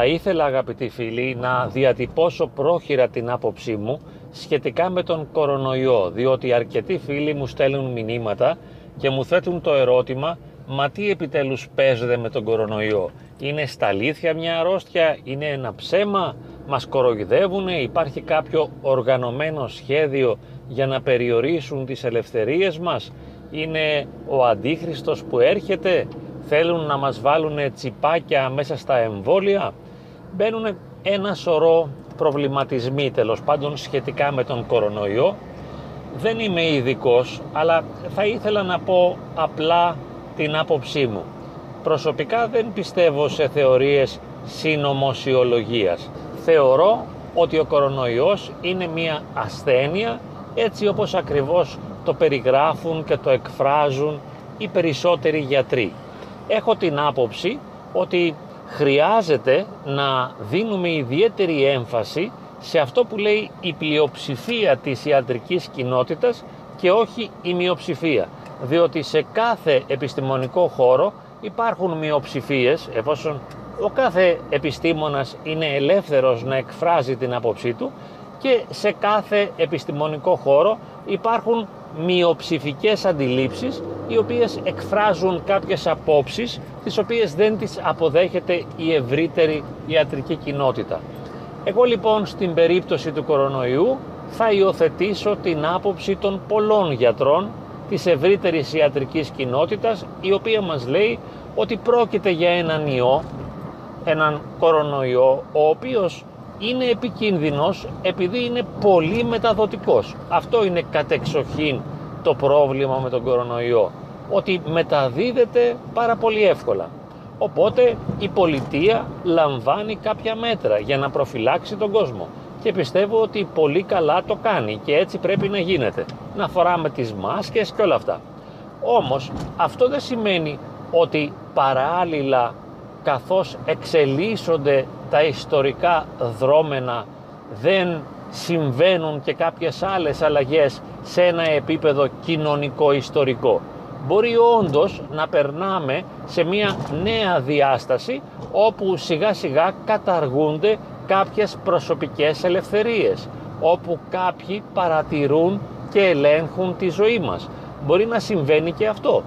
Θα ήθελα αγαπητοί φίλοι να διατυπώσω πρόχειρα την άποψή μου σχετικά με τον κορονοϊό διότι αρκετοί φίλοι μου στέλνουν μηνύματα και μου θέτουν το ερώτημα μα τι επιτέλους παίζεται με τον κορονοϊό; Είναι στα αλήθεια μια αρρώστια, είναι ένα ψέμα, μας κοροϊδεύουν, υπάρχει κάποιο οργανωμένο σχέδιο για να περιορίσουν τις ελευθερίες μας, είναι ο αντίχριστος που έρχεται, θέλουν να μας βάλουν τσιπάκια μέσα στα εμβόλια; Μπαίνουν ένα σωρό προβληματισμοί τέλος πάντων σχετικά με τον κορονοϊό. Δεν είμαι ειδικός, αλλά θα ήθελα να πω απλά την άποψή μου. Προσωπικά δεν πιστεύω σε θεωρίες συνωμοσιολογίας. Θεωρώ ότι ο κορονοϊός είναι μια ασθένεια έτσι όπως ακριβώς το περιγράφουν και το εκφράζουν οι περισσότεροι γιατροί. Έχω την άποψη ότι χρειάζεται να δίνουμε ιδιαίτερη έμφαση σε αυτό που λέει η πλειοψηφία της ιατρικής κοινότητας και όχι η μειοψηφία. Διότι σε κάθε επιστημονικό χώρο υπάρχουν μειοψηφίες εφόσον ο κάθε επιστήμονας είναι ελεύθερος να εκφράζει την άποψή του και σε κάθε επιστημονικό χώρο υπάρχουν μειοψηφικές αντιλήψεις οι οποίες εκφράζουν κάποιες απόψεις τις οποίες δεν τις αποδέχεται η ευρύτερη ιατρική κοινότητα. Εγώ λοιπόν στην περίπτωση του κορονοϊού θα υιοθετήσω την άποψη των πολλών γιατρών της ευρύτερης ιατρικής κοινότητας η οποία μας λέει ότι πρόκειται για έναν ιό, έναν κορονοϊό ο οποίος είναι επικίνδυνος επειδή είναι πολύ μεταδοτικός. Αυτό είναι κατεξοχήν το πρόβλημα με τον κορονοϊό, ότι μεταδίδεται πάρα πολύ εύκολα. Οπότε η πολιτεία λαμβάνει κάποια μέτρα για να προφυλάξει τον κόσμο και πιστεύω ότι πολύ καλά το κάνει και έτσι πρέπει να γίνεται. Να φοράμε τις μάσκες και όλα αυτά. Όμως αυτό δεν σημαίνει ότι παράλληλα καθώς εξελίσσονται τα ιστορικά δρόμενα δεν συμβαίνουν και κάποιες άλλες αλλαγές σε ένα επίπεδο κοινωνικό-ιστορικό. Μπορεί όντως να περνάμε σε μια νέα διάσταση όπου σιγά σιγά καταργούνται κάποιες προσωπικές ελευθερίες, όπου κάποιοι παρατηρούν και ελέγχουν τη ζωή μας. Μπορεί να συμβαίνει και αυτό.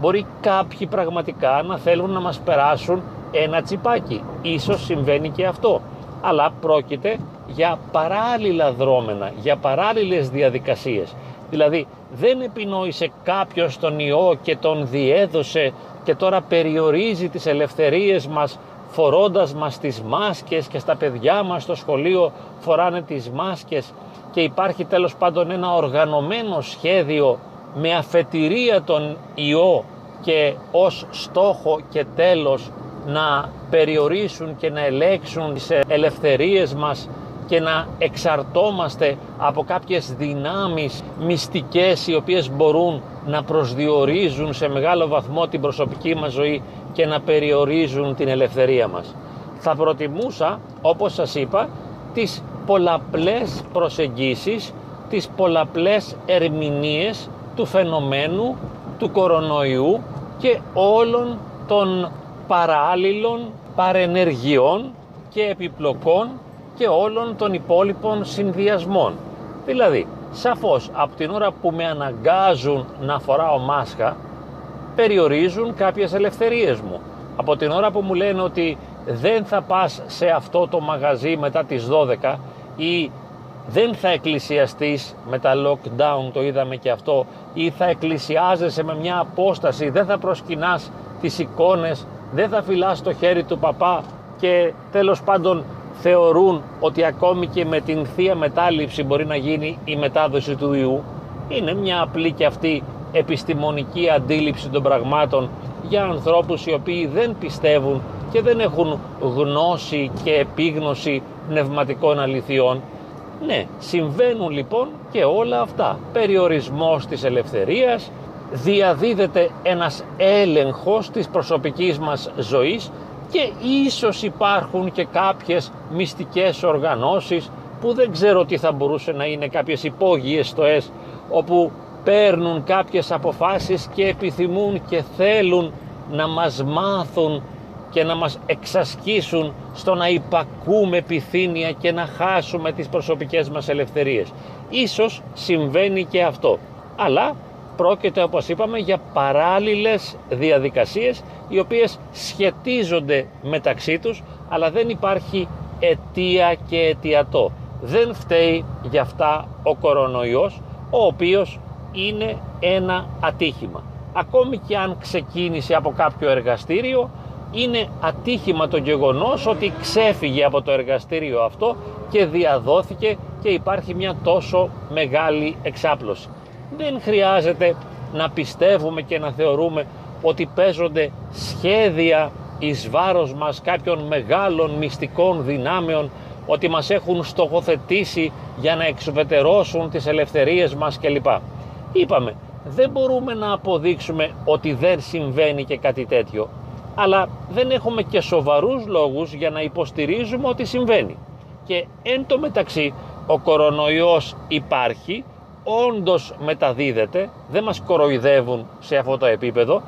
Μπορεί κάποιοι πραγματικά να θέλουν να μας περάσουν ένα τσιπάκι. Ίσως συμβαίνει και αυτό. Αλλά πρόκειται για παράλληλα δρόμενα, για παράλληλες διαδικασίες. Δηλαδή δεν επινόησε κάποιος τον ιό και τον διέδωσε και τώρα περιορίζει τις ελευθερίες μας φορώντας μας τις μάσκες και στα παιδιά μας στο σχολείο φοράνε τις μάσκες και υπάρχει τέλος πάντων ένα οργανωμένο σχέδιο με αφετηρία τον ιό και ως στόχο και τέλος να περιορίσουν και να ελέγξουν τις ελευθερίες μας και να εξαρτόμαστε από κάποιες δυνάμεις μυστικές οι οποίες μπορούν να προσδιορίζουν σε μεγάλο βαθμό την προσωπική μας ζωή και να περιορίζουν την ελευθερία μας. Θα προτιμούσα, όπως σας είπα, τις πολλαπλές προσεγγίσεις, τις πολλαπλές ερμηνείες του φαινομένου του κορονοϊού και όλων των παράλληλων παρενεργειών και επιπλοκών και όλων των υπόλοιπων συνδυασμών. Δηλαδή, σαφώς από την ώρα που με αναγκάζουν να φοράω μάσκα, περιορίζουν κάποιες ελευθερίες μου. Από την ώρα που μου λένε ότι δεν θα πας σε αυτό το μαγαζί μετά τις 12 ή δεν θα εκκλησιαστείς με τα lockdown, το είδαμε και αυτό, ή θα εκκλησιάζεσαι με μια απόσταση, δεν θα προσκυνάς τις εικόνες, δεν θα φυλάς το χέρι του παπά και τέλος πάντων θεωρούν ότι ακόμη και με την θεία μετάληψη μπορεί να γίνει η μετάδοση του ιού. Είναι μια απλή και αυτή επιστημονική αντίληψη των πραγμάτων για ανθρώπους οι οποίοι δεν πιστεύουν και δεν έχουν γνώση και επίγνωση πνευματικών αληθιών. Ναι, συμβαίνουν λοιπόν και όλα αυτά. Περιορισμός της ελευθερίας, διαδίδεται ένας έλεγχος της προσωπικής μας ζωής και ίσως υπάρχουν και κάποιες μυστικές οργανώσεις που δεν ξέρω τι θα μπορούσε να είναι κάποιες υπόγειες στοές όπου παίρνουν κάποιες αποφάσεις και επιθυμούν και θέλουν να μας μάθουν και να μας εξασκήσουν στο να υπακούμε πυθύνια και να χάσουμε τις προσωπικές μας ελευθερίες. Ίσως συμβαίνει και αυτό, αλλά πρόκειται όπως είπαμε για παράλληλες διαδικασίες οι οποίες σχετίζονται μεταξύ τους αλλά δεν υπάρχει αιτία και αιτιατό. Δεν φταίει για αυτά ο κορονοϊός ο οποίος είναι ένα ατύχημα. Ακόμη και αν ξεκίνησε από κάποιο εργαστήριο είναι ατύχημα το γεγονός ότι ξέφυγε από το εργαστήριο αυτό και διαδόθηκε και υπάρχει μια τόσο μεγάλη εξάπλωση. Δεν χρειάζεται να πιστεύουμε και να θεωρούμε ότι παίζονται σχέδια εις βάρος μας κάποιων μεγάλων μυστικών δυνάμεων ότι μας έχουν στοχοθετήσει για να εξουβετερώσουν τις ελευθερίες μας κλπ. Είπαμε, δεν μπορούμε να αποδείξουμε ότι δεν συμβαίνει και κάτι τέτοιο, αλλά δεν έχουμε και σοβαρούς λόγους για να υποστηρίζουμε ότι συμβαίνει. Και εν τω μεταξύ ο κορονοϊός υπάρχει, όντως μεταδίδεται, δεν μας κοροϊδεύουν σε αυτό το επίπεδο,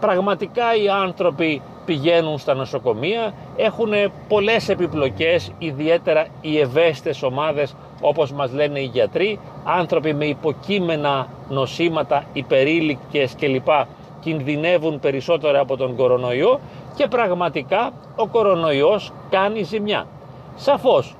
πραγματικά οι άνθρωποι πηγαίνουν στα νοσοκομεία, έχουν πολλές επιπλοκές, ιδιαίτερα οι ευαίσθητες ομάδες όπως μας λένε οι γιατροί, άνθρωποι με υποκείμενα νοσήματα, υπερήλικες κλπ κινδυνεύουν περισσότερο από τον κορονοϊό και πραγματικά ο κορονοϊός κάνει ζημιά. Σαφώς,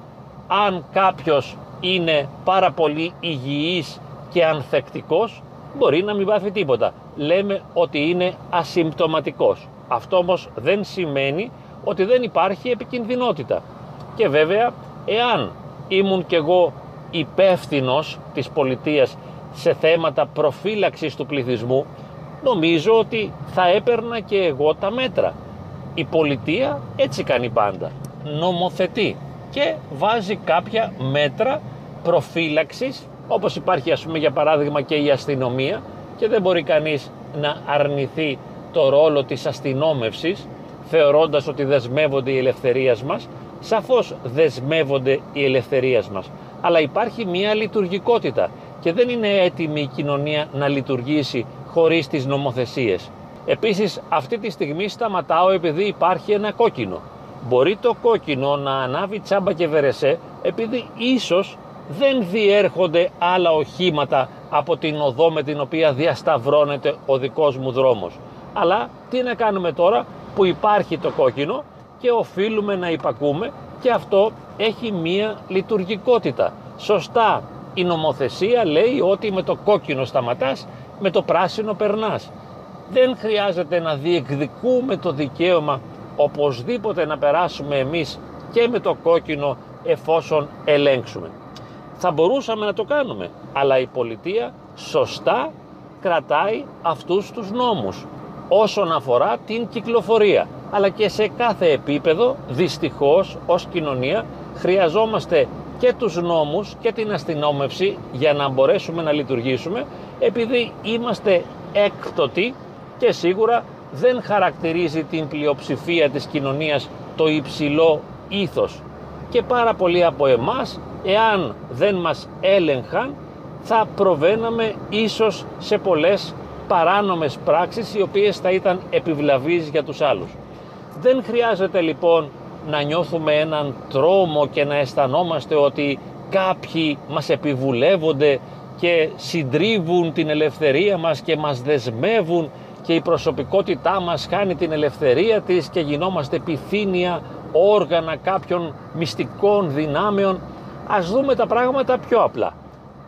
αν κάποιος είναι πάρα πολύ υγιής και ανθεκτικός, μπορεί να μην πάθει τίποτα. Λέμε ότι είναι ασυμπτωματικός. Αυτό όμως δεν σημαίνει ότι δεν υπάρχει επικινδυνότητα. Και βέβαια, εάν ήμουν κι εγώ υπεύθυνος της πολιτείας σε θέματα προφύλαξης του πληθυσμού, νομίζω ότι θα έπαιρνα και εγώ τα μέτρα. Η πολιτεία έτσι κάνει πάντα. Νομοθετεί και βάζει κάποια μέτρα προφύλαξης, όπως υπάρχει ας πούμε για παράδειγμα και η αστυνομία και δεν μπορεί κανείς να αρνηθεί το ρόλο της αστυνόμευσης θεωρώντας ότι δεσμεύονται οι ελευθερίες μας σαφώς δεσμεύονται οι ελευθερίες μας αλλά υπάρχει μια λειτουργικότητα και δεν είναι έτοιμη η κοινωνία να λειτουργήσει χωρίς τις νομοθεσίες. Επίσης αυτή τη στιγμή σταματάω επειδή υπάρχει ένα κόκκινο. Μπορεί το κόκκινο να ανάβει τσάμπα και βερεσέ επειδή ίσως δεν διέρχονται άλλα οχήματα από την οδό με την οποία διασταυρώνεται ο δικός μου δρόμος. Αλλά τι να κάνουμε τώρα που υπάρχει το κόκκινο και οφείλουμε να υπακούμε και αυτό έχει μία λειτουργικότητα. Σωστά η νομοθεσία λέει ότι με το κόκκινο σταματάς, με το πράσινο περνάς. Δεν χρειάζεται να διεκδικούμε το δικαίωμα οπωσδήποτε να περάσουμε εμείς και με το κόκκινο εφόσον ελέγξουμε. Θα μπορούσαμε να το κάνουμε, αλλά η πολιτεία σωστά κρατάει αυτούς τους νόμους όσον αφορά την κυκλοφορία. Αλλά και σε κάθε επίπεδο, δυστυχώς, ως κοινωνία, χρειαζόμαστε και τους νόμους και την αστυνόμευση για να μπορέσουμε να λειτουργήσουμε επειδή είμαστε έκτοτοι και σίγουρα δεν χαρακτηρίζει την πλειοψηφία της κοινωνίας το υψηλό ήθος και πάρα πολλοί από εμάς εάν δεν μας έλεγχαν θα προβαίναμε ίσως σε πολλές παράνομες πράξεις οι οποίες θα ήταν επιβλαβείς για τους άλλους. Δεν χρειάζεται λοιπόν να νιώθουμε έναν τρόμο και να αισθανόμαστε ότι κάποιοι μας επιβουλεύονται και συντρίβουν την ελευθερία μας και μας δεσμεύουν και η προσωπικότητά μας χάνει την ελευθερία της και γινόμαστε επιθύνια όργανα κάποιων μυστικών δυνάμεων. Ας δούμε τα πράγματα πιο απλά.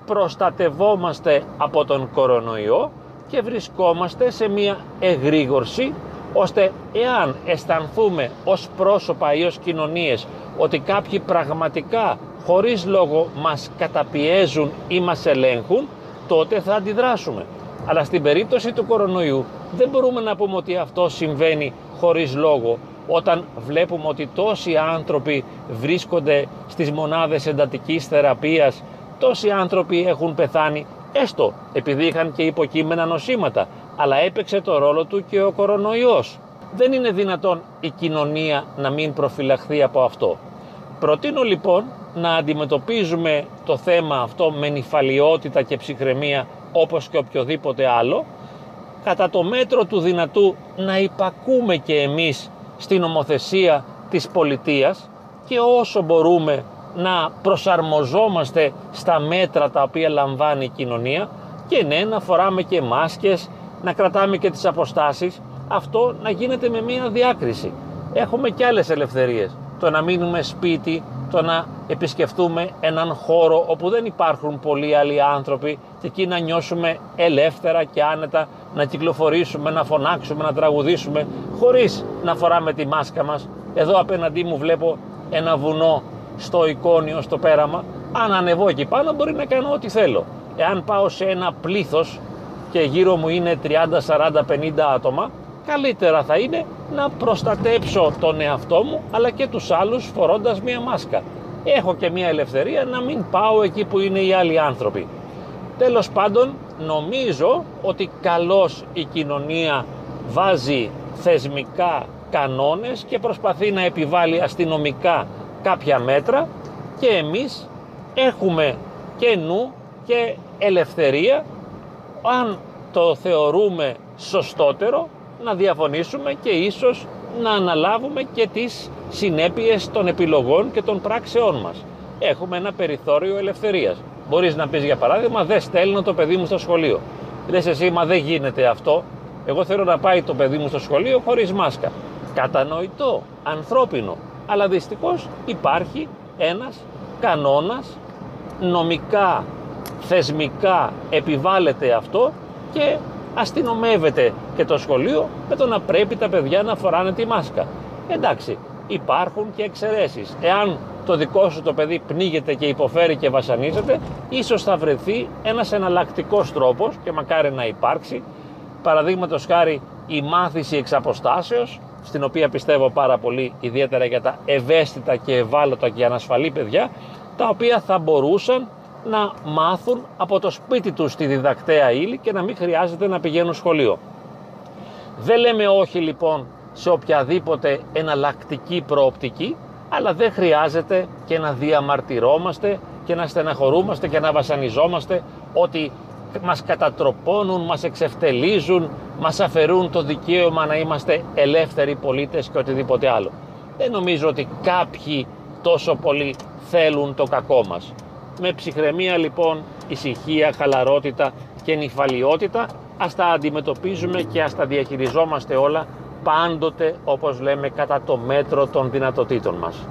Προστατευόμαστε από τον κορονοϊό και βρισκόμαστε σε μια εγρήγορση ώστε εάν αισθανθούμε ως πρόσωπα ή ως κοινωνίες ότι κάποιοι πραγματικά χωρίς λόγο μας καταπιέζουν ή μας ελέγχουν, τότε θα αντιδράσουμε. Αλλά στην περίπτωση του κορονοϊού δεν μπορούμε να πούμε ότι αυτό συμβαίνει χωρίς λόγο όταν βλέπουμε ότι τόσοι άνθρωποι βρίσκονται στις μονάδες εντατικής θεραπείας, τόσοι άνθρωποι έχουν πεθάνει έστω επειδή είχαν και υποκείμενα νοσήματα, αλλά έπαιξε το ρόλο του και ο κορονοϊός. Δεν είναι δυνατόν η κοινωνία να μην προφυλαχθεί από αυτό. Προτείνω λοιπόν να αντιμετωπίζουμε το θέμα αυτό με νυφαλιότητα και ψυχραιμία όπως και οποιοδήποτε άλλο, κατά το μέτρο του δυνατού να υπακούμε και εμείς στην νομοθεσία της πολιτείας και όσο μπορούμε να προσαρμοζόμαστε στα μέτρα τα οποία λαμβάνει η κοινωνία και ναι να φοράμε και μάσκες, να κρατάμε και τις αποστάσεις αυτό να γίνεται με μία διάκριση. Έχουμε και άλλες ελευθερίες. Το να μείνουμε σπίτι, το να επισκεφτούμε έναν χώρο όπου δεν υπάρχουν πολλοί άλλοι άνθρωποι και εκεί να νιώσουμε ελεύθερα και άνετα να κυκλοφορήσουμε, να φωνάξουμε, να τραγουδήσουμε χωρίς να φοράμε τη μάσκα μας. Εδώ απέναντί μου βλέπω ένα βουνό στο εικόνιο, στο πέραμα. Αν ανεβώ εκεί πάνω μπορεί να κάνω ό,τι θέλω. Εάν πάω σε ένα πλήθος και γύρω μου είναι 30, 40, 50 άτομα, καλύτερα θα είναι να προστατέψω τον εαυτό μου αλλά και τους άλλους φορώντας μία μάσκα. Έχω και μία ελευθερία να μην πάω εκεί που είναι οι άλλοι άνθρωποι. Τέλος πάντων νομίζω ότι καλώς η κοινωνία βάζει θεσμικά κανόνες και προσπαθεί να επιβάλλει αστυνομικά κάποια μέτρα και εμείς έχουμε και νου και ελευθερία αν το θεωρούμε σωστότερο να διαφωνήσουμε και ίσως να αναλάβουμε και τις συνέπειες των επιλογών και των πράξεών μας. Έχουμε ένα περιθώριο ελευθερίας. Μπορείς να πεις για παράδειγμα δεν στέλνω το παιδί μου στο σχολείο. Λες εσύ μα δεν γίνεται αυτό. Εγώ θέλω να πάει το παιδί μου στο σχολείο χωρίς μάσκα. Κατανοητό, ανθρώπινο. Αλλά δυστυχώς υπάρχει ένας κανόνας νομικά, θεσμικά επιβάλλεται αυτό και αστυνομεύεται και το σχολείο με το να πρέπει τα παιδιά να φοράνε τη μάσκα. Εντάξει, υπάρχουν και εξαιρέσεις. Εάν το δικό σου το παιδί πνίγεται και υποφέρει και βασανίζεται, ίσως θα βρεθεί ένας εναλλακτικός τρόπος και μακάρι να υπάρξει. Παραδείγματος χάρη η μάθηση εξ αποστάσεως, στην οποία πιστεύω πάρα πολύ ιδιαίτερα για τα ευαίσθητα και ευάλωτα και ανασφαλή παιδιά, τα οποία θα μπορούσαν να μάθουν από το σπίτι τους τη διδακτέα ύλη και να μην χρειάζεται να πηγαίνουν σχολείο. Δεν λέμε όχι λοιπόν σε οποιαδήποτε εναλλακτική προοπτική, αλλά δεν χρειάζεται και να διαμαρτυρόμαστε και να στεναχωρούμαστε και να βασανιζόμαστε ότι μας κατατροπώνουν, μας εξευτελίζουν, μας αφαιρούν το δικαίωμα να είμαστε ελεύθεροι πολίτες και οτιδήποτε άλλο. Δεν νομίζω ότι κάποιοι τόσο πολύ θέλουν το κακό μας. Με ψυχραιμία λοιπόν, ησυχία, χαλαρότητα και νυφαλιότητα ας τα αντιμετωπίζουμε και ας τα διαχειριζόμαστε όλα πάντοτε όπως λέμε κατά το μέτρο των δυνατοτήτων μας.